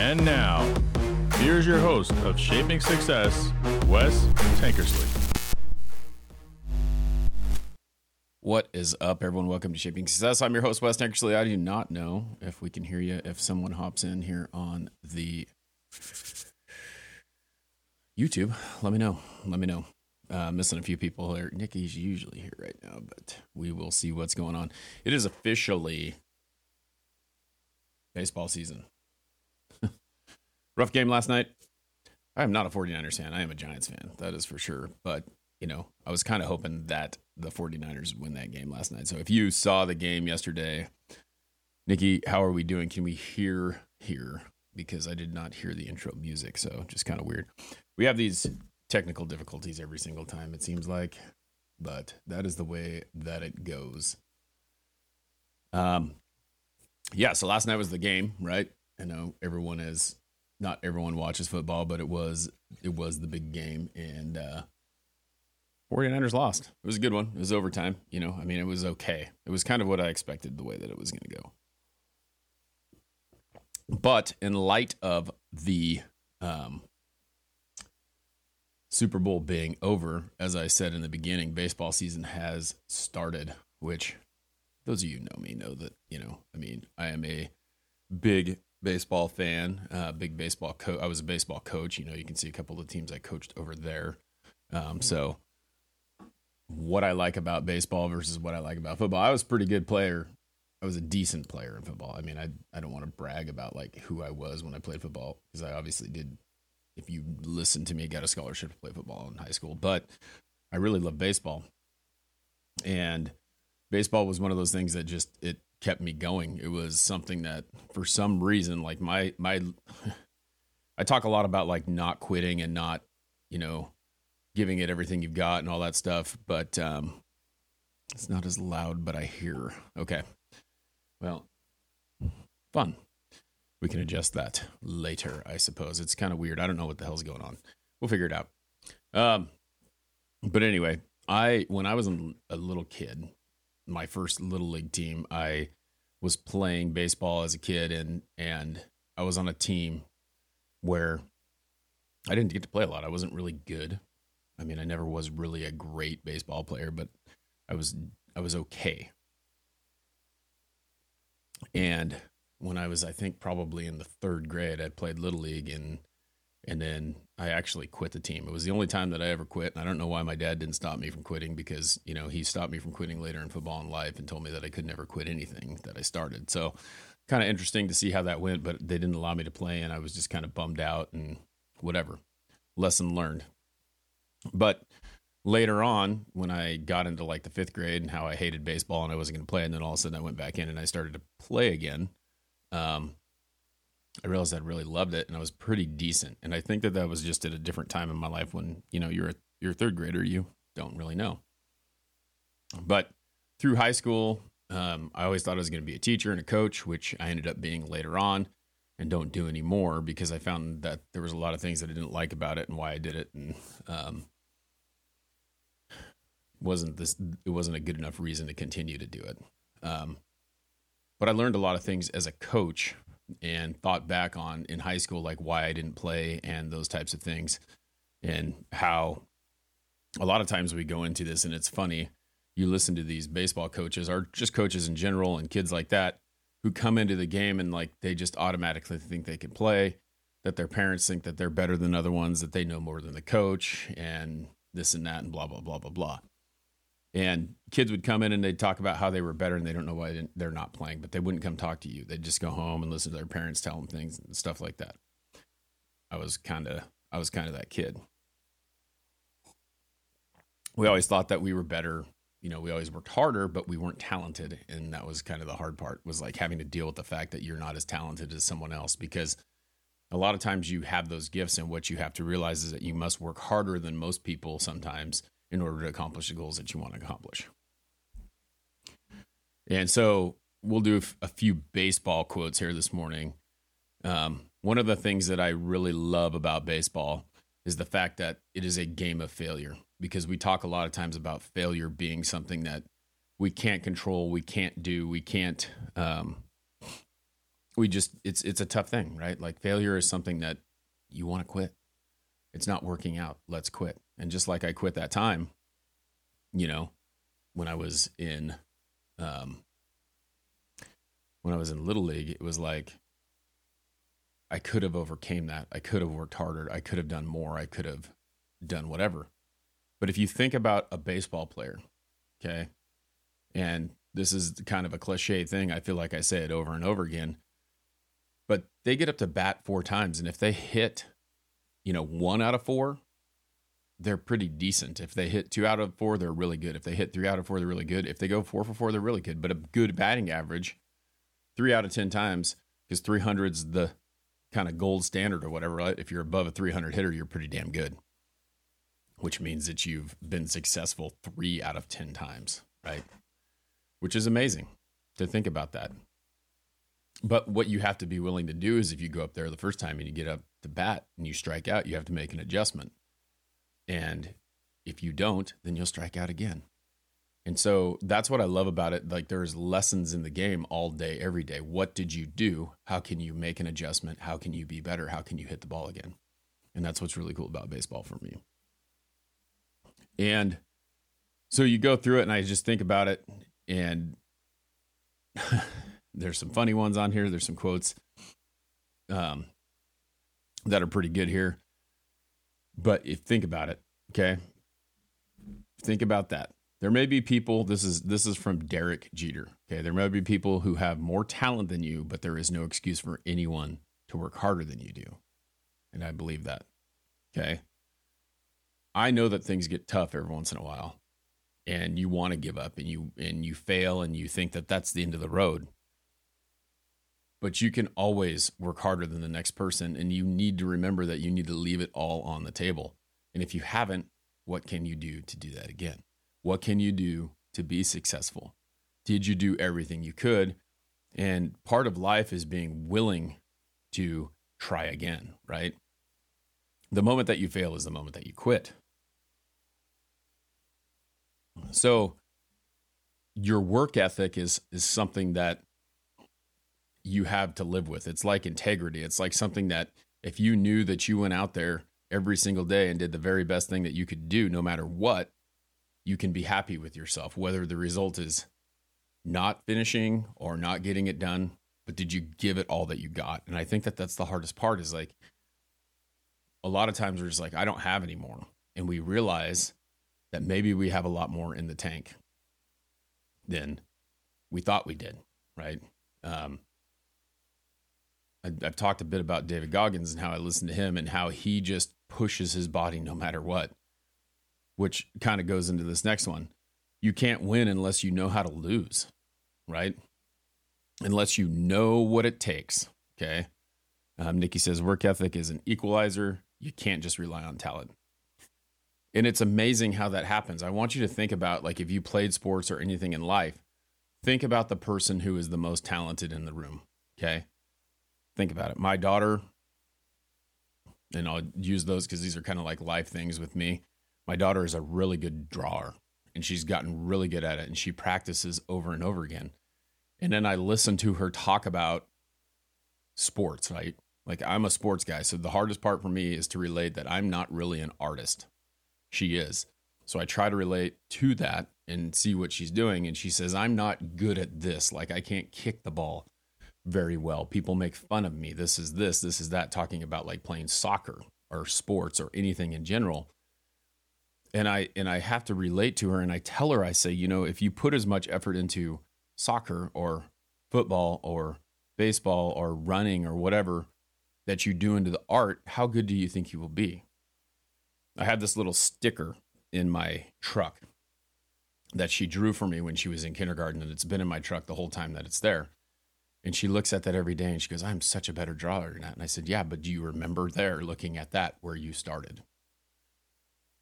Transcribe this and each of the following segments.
And now, here's your host of Shaping Success, Wes Tankersley. What is up, everyone? Welcome to Shaping Success. I'm your host, Wes Tankersley. I do not know if we can hear you if someone hops in here on the YouTube. Let me know. Let me know. Uh, missing a few people here. Nikki's usually here right now, but we will see what's going on. It is officially baseball season. Rough game last night. I am not a 49ers fan. I am a Giants fan. That is for sure. But, you know, I was kind of hoping that the 49ers would win that game last night. So if you saw the game yesterday, Nikki, how are we doing? Can we hear here? Because I did not hear the intro music. So just kind of weird. We have these technical difficulties every single time, it seems like. But that is the way that it goes. Um, yeah, so last night was the game, right? I know everyone is not everyone watches football, but it was it was the big game and uh 49ers lost. It was a good one. It was overtime, you know. I mean, it was okay. It was kind of what I expected the way that it was going to go. But in light of the um Super Bowl being over, as I said in the beginning, baseball season has started, which those of you who know me know that, you know, I mean, I am a big baseball fan, uh, big baseball coach. I was a baseball coach. You know, you can see a couple of the teams I coached over there. Um, so, what I like about baseball versus what I like about football, I was a pretty good player. I was a decent player in football. I mean, I I don't want to brag about like who I was when I played football because I obviously did. If you listen to me, got a scholarship to play football in high school, but I really love baseball, and baseball was one of those things that just it kept me going. It was something that for some reason like my my I talk a lot about like not quitting and not, you know, giving it everything you've got and all that stuff, but um it's not as loud but I hear. Okay. Well, fun. We can adjust that later, I suppose. It's kind of weird. I don't know what the hell's going on. We'll figure it out. Um but anyway, I when I was a little kid, my first little league team, I was playing baseball as a kid and and I was on a team where I didn't get to play a lot. I wasn't really good. I mean, I never was really a great baseball player, but I was I was okay. And when I was I think probably in the 3rd grade, I played little league and and then I actually quit the team. It was the only time that I ever quit. And I don't know why my dad didn't stop me from quitting because, you know, he stopped me from quitting later in football and life and told me that I could never quit anything that I started. So kind of interesting to see how that went, but they didn't allow me to play and I was just kind of bummed out and whatever. Lesson learned. But later on, when I got into like the fifth grade and how I hated baseball and I wasn't going to play, and then all of a sudden I went back in and I started to play again. Um, I realized I really loved it and I was pretty decent. And I think that that was just at a different time in my life when, you know, you're a, you're a third grader, you don't really know. But through high school, um, I always thought I was going to be a teacher and a coach, which I ended up being later on and don't do anymore because I found that there was a lot of things that I didn't like about it and why I did it. And, um, wasn't this, it wasn't a good enough reason to continue to do it. Um, but I learned a lot of things as a coach and thought back on in high school, like why I didn't play and those types of things, and how a lot of times we go into this, and it's funny. You listen to these baseball coaches, or just coaches in general, and kids like that who come into the game and like they just automatically think they can play, that their parents think that they're better than other ones, that they know more than the coach, and this and that, and blah, blah, blah, blah, blah and kids would come in and they'd talk about how they were better and they don't know why they're not playing but they wouldn't come talk to you. They'd just go home and listen to their parents tell them things and stuff like that. I was kind of i was kind of that kid. We always thought that we were better you know we always worked harder but we weren't talented. And that was kind of the hard part was like having to deal with the fact that you're not as talented as someone else. Because a lot of times you have those gifts and what you have to realize is that you must work harder than most people sometimes in order to accomplish the goals that you want to accomplish. And so we'll do a few baseball quotes here this morning. Um, one of the things that I really love about baseball is the fact that it is a game of failure because we talk a lot of times about failure being something that we can't control, we can't do, we can't um, we just it's it's a tough thing, right? Like failure is something that you want to quit. It's not working out. Let's quit. And just like I quit that time, you know, when I was in um when I was in little league, it was like I could have overcame that. I could have worked harder. I could have done more. I could have done whatever. But if you think about a baseball player, okay, and this is kind of a cliche thing, I feel like I say it over and over again, but they get up to bat four times. And if they hit, you know, one out of four, they're pretty decent. If they hit two out of four, they're really good. If they hit three out of four, they're really good. If they go four for four, they're really good. But a good batting average, three out of 10 times, because 300's the kind of gold standard or whatever. Right? If you're above a 300 hitter, you're pretty damn good, which means that you've been successful three out of 10 times, right? Which is amazing to think about that. But what you have to be willing to do is if you go up there the first time and you get up to bat and you strike out, you have to make an adjustment. And if you don't, then you'll strike out again. And so that's what I love about it. Like there's lessons in the game all day, every day. What did you do? How can you make an adjustment? How can you be better? How can you hit the ball again? And that's what's really cool about baseball for me. And so you go through it and I just think about it and there's some funny ones on here. There's some quotes um, that are pretty good here. But if think about it, okay? Think about that there may be people, this is this is from Derek Jeter. Okay. There may be people who have more talent than you, but there is no excuse for anyone to work harder than you do. And I believe that. Okay. I know that things get tough every once in a while and you want to give up and you and you fail and you think that that's the end of the road but you can always work harder than the next person and you need to remember that you need to leave it all on the table and if you haven't what can you do to do that again what can you do to be successful? Did you do everything you could? And part of life is being willing to try again, right? The moment that you fail is the moment that you quit. So your work ethic is is something that you have to live with. It's like integrity. It's like something that if you knew that you went out there every single day and did the very best thing that you could do no matter what, you can be happy with yourself, whether the result is not finishing or not getting it done. But did you give it all that you got? And I think that that's the hardest part is like a lot of times we're just like, I don't have any more. And we realize that maybe we have a lot more in the tank than we thought we did, right? Um, I've talked a bit about David Goggins and how I listen to him and how he just pushes his body no matter what which kind of goes into this next one. You can't win unless you know how to lose, right? Unless you know what it takes. Okay. Um, Nikki says work ethic is an equalizer. You can't just rely on talent. And it's amazing how that happens. I want you to think about like if you played sports or anything in life, think about the person who is the most talented in the room. Okay. Think about it. My daughter, and I'll use those because these are kind of like life things with me my daughter is a really good drawer and she's gotten really good at it and she practices over and over again. And then I listen to her talk about sports, right? Like I'm a sports guy. So the hardest part for me is to relate that I'm not really an artist. She is. So I try to relate to that and see what she's doing. And she says, I'm not good at this. Like I can't kick the ball very well. People make fun of me. This is this, this is that, talking about like playing soccer or sports or anything in general and I and I have to relate to her and I tell her I say, you know, if you put as much effort into soccer or football or baseball or running or whatever that you do into the art, how good do you think you will be? I have this little sticker in my truck that she drew for me when she was in kindergarten and it's been in my truck the whole time that it's there. And she looks at that every day and she goes, I'm such a better drawer than that. And I said, Yeah, but do you remember there looking at that where you started?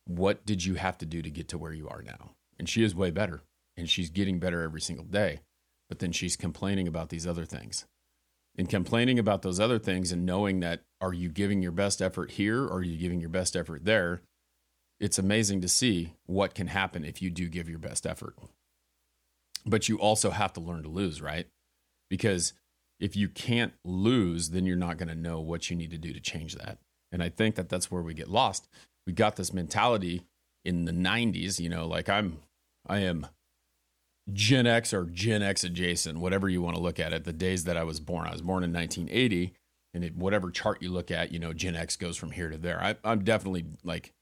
what did you have to do to get to where you are now? And she is way better and she's getting better every single day. But then she's complaining about these other things. And complaining about those other things and knowing that are you giving your best effort here or are you giving your best effort there? It's amazing to see what can happen if you do give your best effort. But you also have to learn to lose, right? Because if you can't lose, then you're not going to know what you need to do to change that. And I think that that's where we get lost. We got this mentality in the 90s, you know, like I'm, I am Gen X or Gen X adjacent, whatever you want to look at it. The days that I was born, I was born in 1980, and it, whatever chart you look at, you know, Gen X goes from here to there. I, I'm definitely like,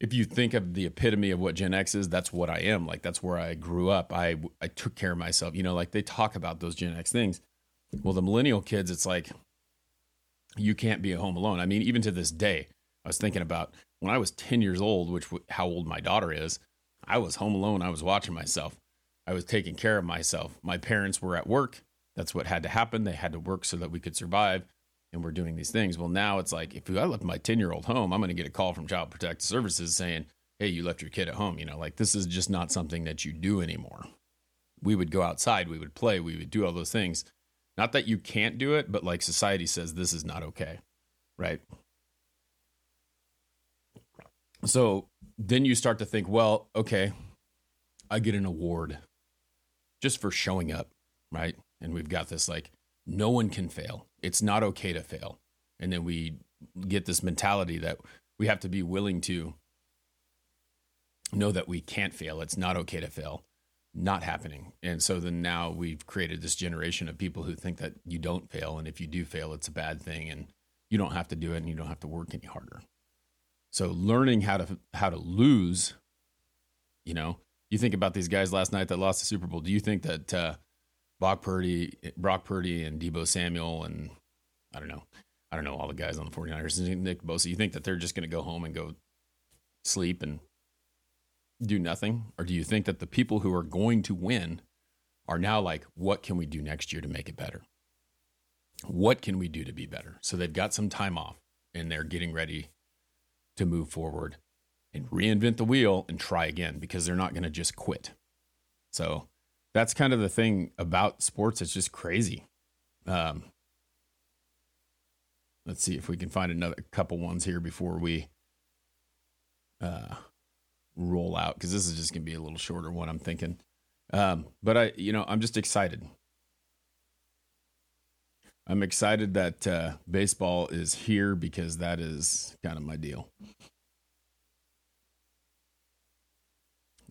if you think of the epitome of what Gen X is, that's what I am. Like that's where I grew up. I I took care of myself. You know, like they talk about those Gen X things. Well, the millennial kids, it's like you can't be at home alone. I mean, even to this day, I was thinking about when I was 10 years old, which how old my daughter is. I was home alone. I was watching myself. I was taking care of myself. My parents were at work. That's what had to happen. They had to work so that we could survive. And we're doing these things. Well, now it's like if I left my 10 year old home, I'm going to get a call from Child Protective Services saying, Hey, you left your kid at home. You know, like this is just not something that you do anymore. We would go outside, we would play, we would do all those things. Not that you can't do it, but like society says this is not okay. Right. So then you start to think, well, okay, I get an award just for showing up, right? And we've got this like, no one can fail. It's not okay to fail. And then we get this mentality that we have to be willing to know that we can't fail. It's not okay to fail. Not happening. And so then now we've created this generation of people who think that you don't fail. And if you do fail, it's a bad thing and you don't have to do it and you don't have to work any harder. So learning how to how to lose, you know, you think about these guys last night that lost the Super Bowl. Do you think that uh, Brock Purdy, Brock Purdy, and Deebo Samuel, and I don't know, I don't know all the guys on the 49ers, Nick Bosa, you think that they're just going to go home and go sleep and do nothing, or do you think that the people who are going to win are now like, what can we do next year to make it better? What can we do to be better? So they've got some time off and they're getting ready to move forward and reinvent the wheel and try again because they're not going to just quit. So that's kind of the thing about sports. It's just crazy. Um, let's see if we can find another couple ones here before we uh, roll out because this is just going to be a little shorter one. I'm thinking, um, but I, you know, I'm just excited. I'm excited that uh, baseball is here because that is kind of my deal.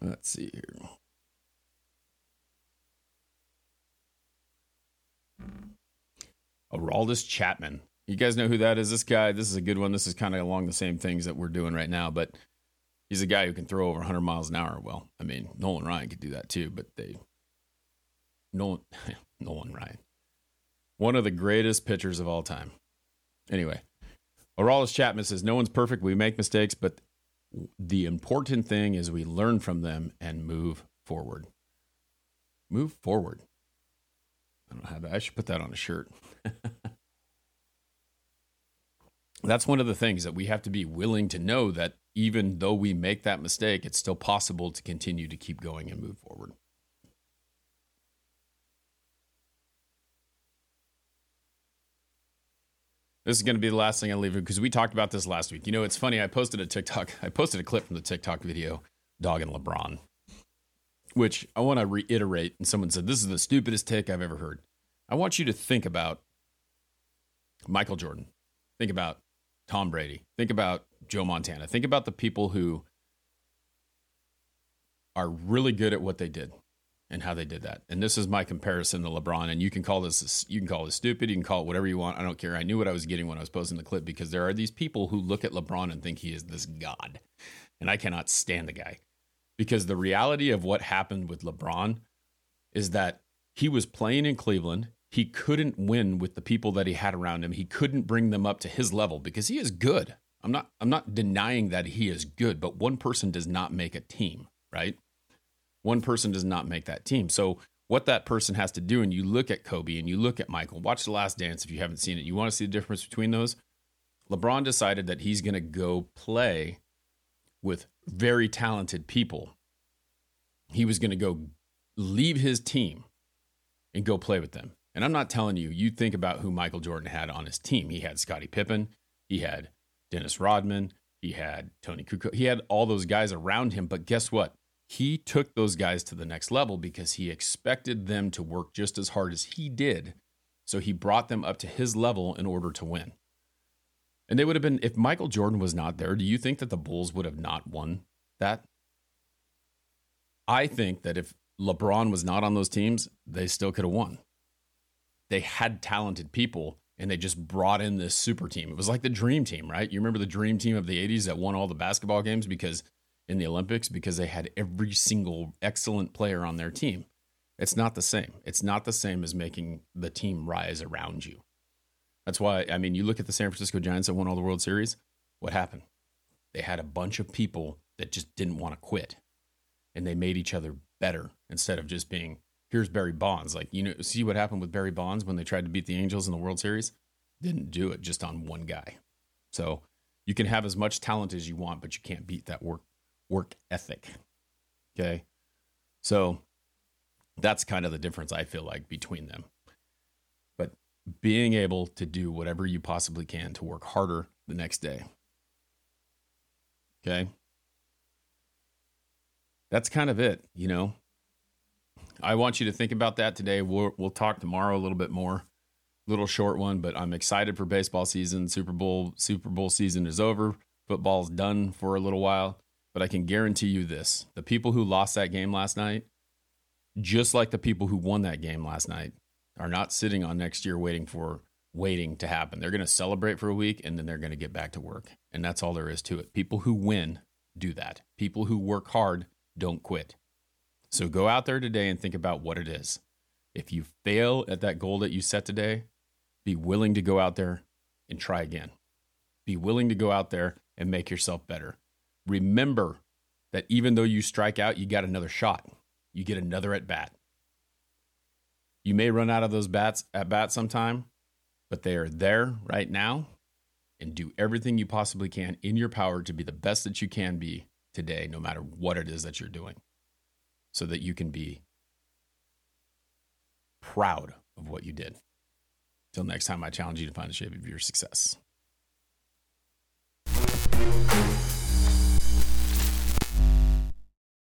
Let's see here. Aroldis Chapman. You guys know who that is? This guy, this is a good one. This is kind of along the same things that we're doing right now, but he's a guy who can throw over 100 miles an hour. Well, I mean, Nolan Ryan could do that too, but they, Nolan, Nolan Ryan, one of the greatest pitchers of all time. Anyway, Aroldis Chapman says, No one's perfect. We make mistakes, but the important thing is we learn from them and move forward. Move forward. I don't have that. I should put that on a shirt. That's one of the things that we have to be willing to know that even though we make that mistake, it's still possible to continue to keep going and move forward. This is going to be the last thing I leave because we talked about this last week. You know, it's funny. I posted a TikTok. I posted a clip from the TikTok video, "Dog and LeBron," which I want to reiterate. And someone said this is the stupidest take I've ever heard. I want you to think about Michael Jordan. Think about Tom Brady. Think about Joe Montana. Think about the people who are really good at what they did and how they did that. And this is my comparison to LeBron. And you can call this you can call this stupid, you can call it whatever you want. I don't care. I knew what I was getting when I was posting the clip because there are these people who look at LeBron and think he is this god. And I cannot stand the guy. Because the reality of what happened with LeBron is that he was playing in Cleveland. He couldn't win with the people that he had around him. He couldn't bring them up to his level because he is good. I'm not I'm not denying that he is good, but one person does not make a team, right? One person does not make that team. So what that person has to do, and you look at Kobe and you look at Michael, watch The Last Dance if you haven't seen it. You want to see the difference between those? LeBron decided that he's going to go play with very talented people. He was going to go leave his team and go play with them. And I'm not telling you, you think about who Michael Jordan had on his team. He had Scottie Pippen, he had Dennis Rodman, he had Toni Kukoc, he had all those guys around him. But guess what? he took those guys to the next level because he expected them to work just as hard as he did So he brought them up to his level in order to win. And they would have been, if Michael Jordan was not there, do you think that the Bulls would have not won that? I think that if LeBron was not on those teams, they still could have won. They had talented people and they just brought in this super team. It was like the dream team, right? You remember the dream team of the 80s that won all the basketball games because in the Olympics because they had every single excellent player on their team. It's not the same. It's not the same as making the team rise around you. That's why, I mean, you look at the San Francisco Giants that won all the World Series. What happened? They had a bunch of people that just didn't want to quit and they made each other better instead of just being here's Barry Bonds. Like, you know, see what happened with Barry Bonds when they tried to beat the Angels in the World Series? Didn't do it just on one guy. So you can have as much talent as you want, but you can't beat that work work ethic. Okay. So that's kind of the difference I feel like between them. Being able to do whatever you possibly can to work harder the next day. Okay. That's kind of it, you know. I want you to think about that today. We'll, we'll talk tomorrow a little bit more. Little short one, but I'm excited for baseball season. Super Bowl Super Bowl season is over. Football's done for a little while, but I can guarantee you this: the people who lost that game last night, just like the people who won that game last night, are not sitting on next year waiting for waiting to happen. They're going to celebrate for a week and then they're going to get back to work. And that's all there is to it. People who win do that. People who work hard don't quit. So go out there today and think about what it is. If you fail at that goal that you set today, be willing to go out there and try again. Be willing to go out there and make yourself better. Remember that even though you strike out, you got another shot. You get another at bat. You may run out of those bats at bat sometime, but they are there right now and do everything you possibly can in your power to be the best that you can be today, no matter what it is that you're doing so that you can be proud of what you did. Till next time, I challenge you to find the shape of your success.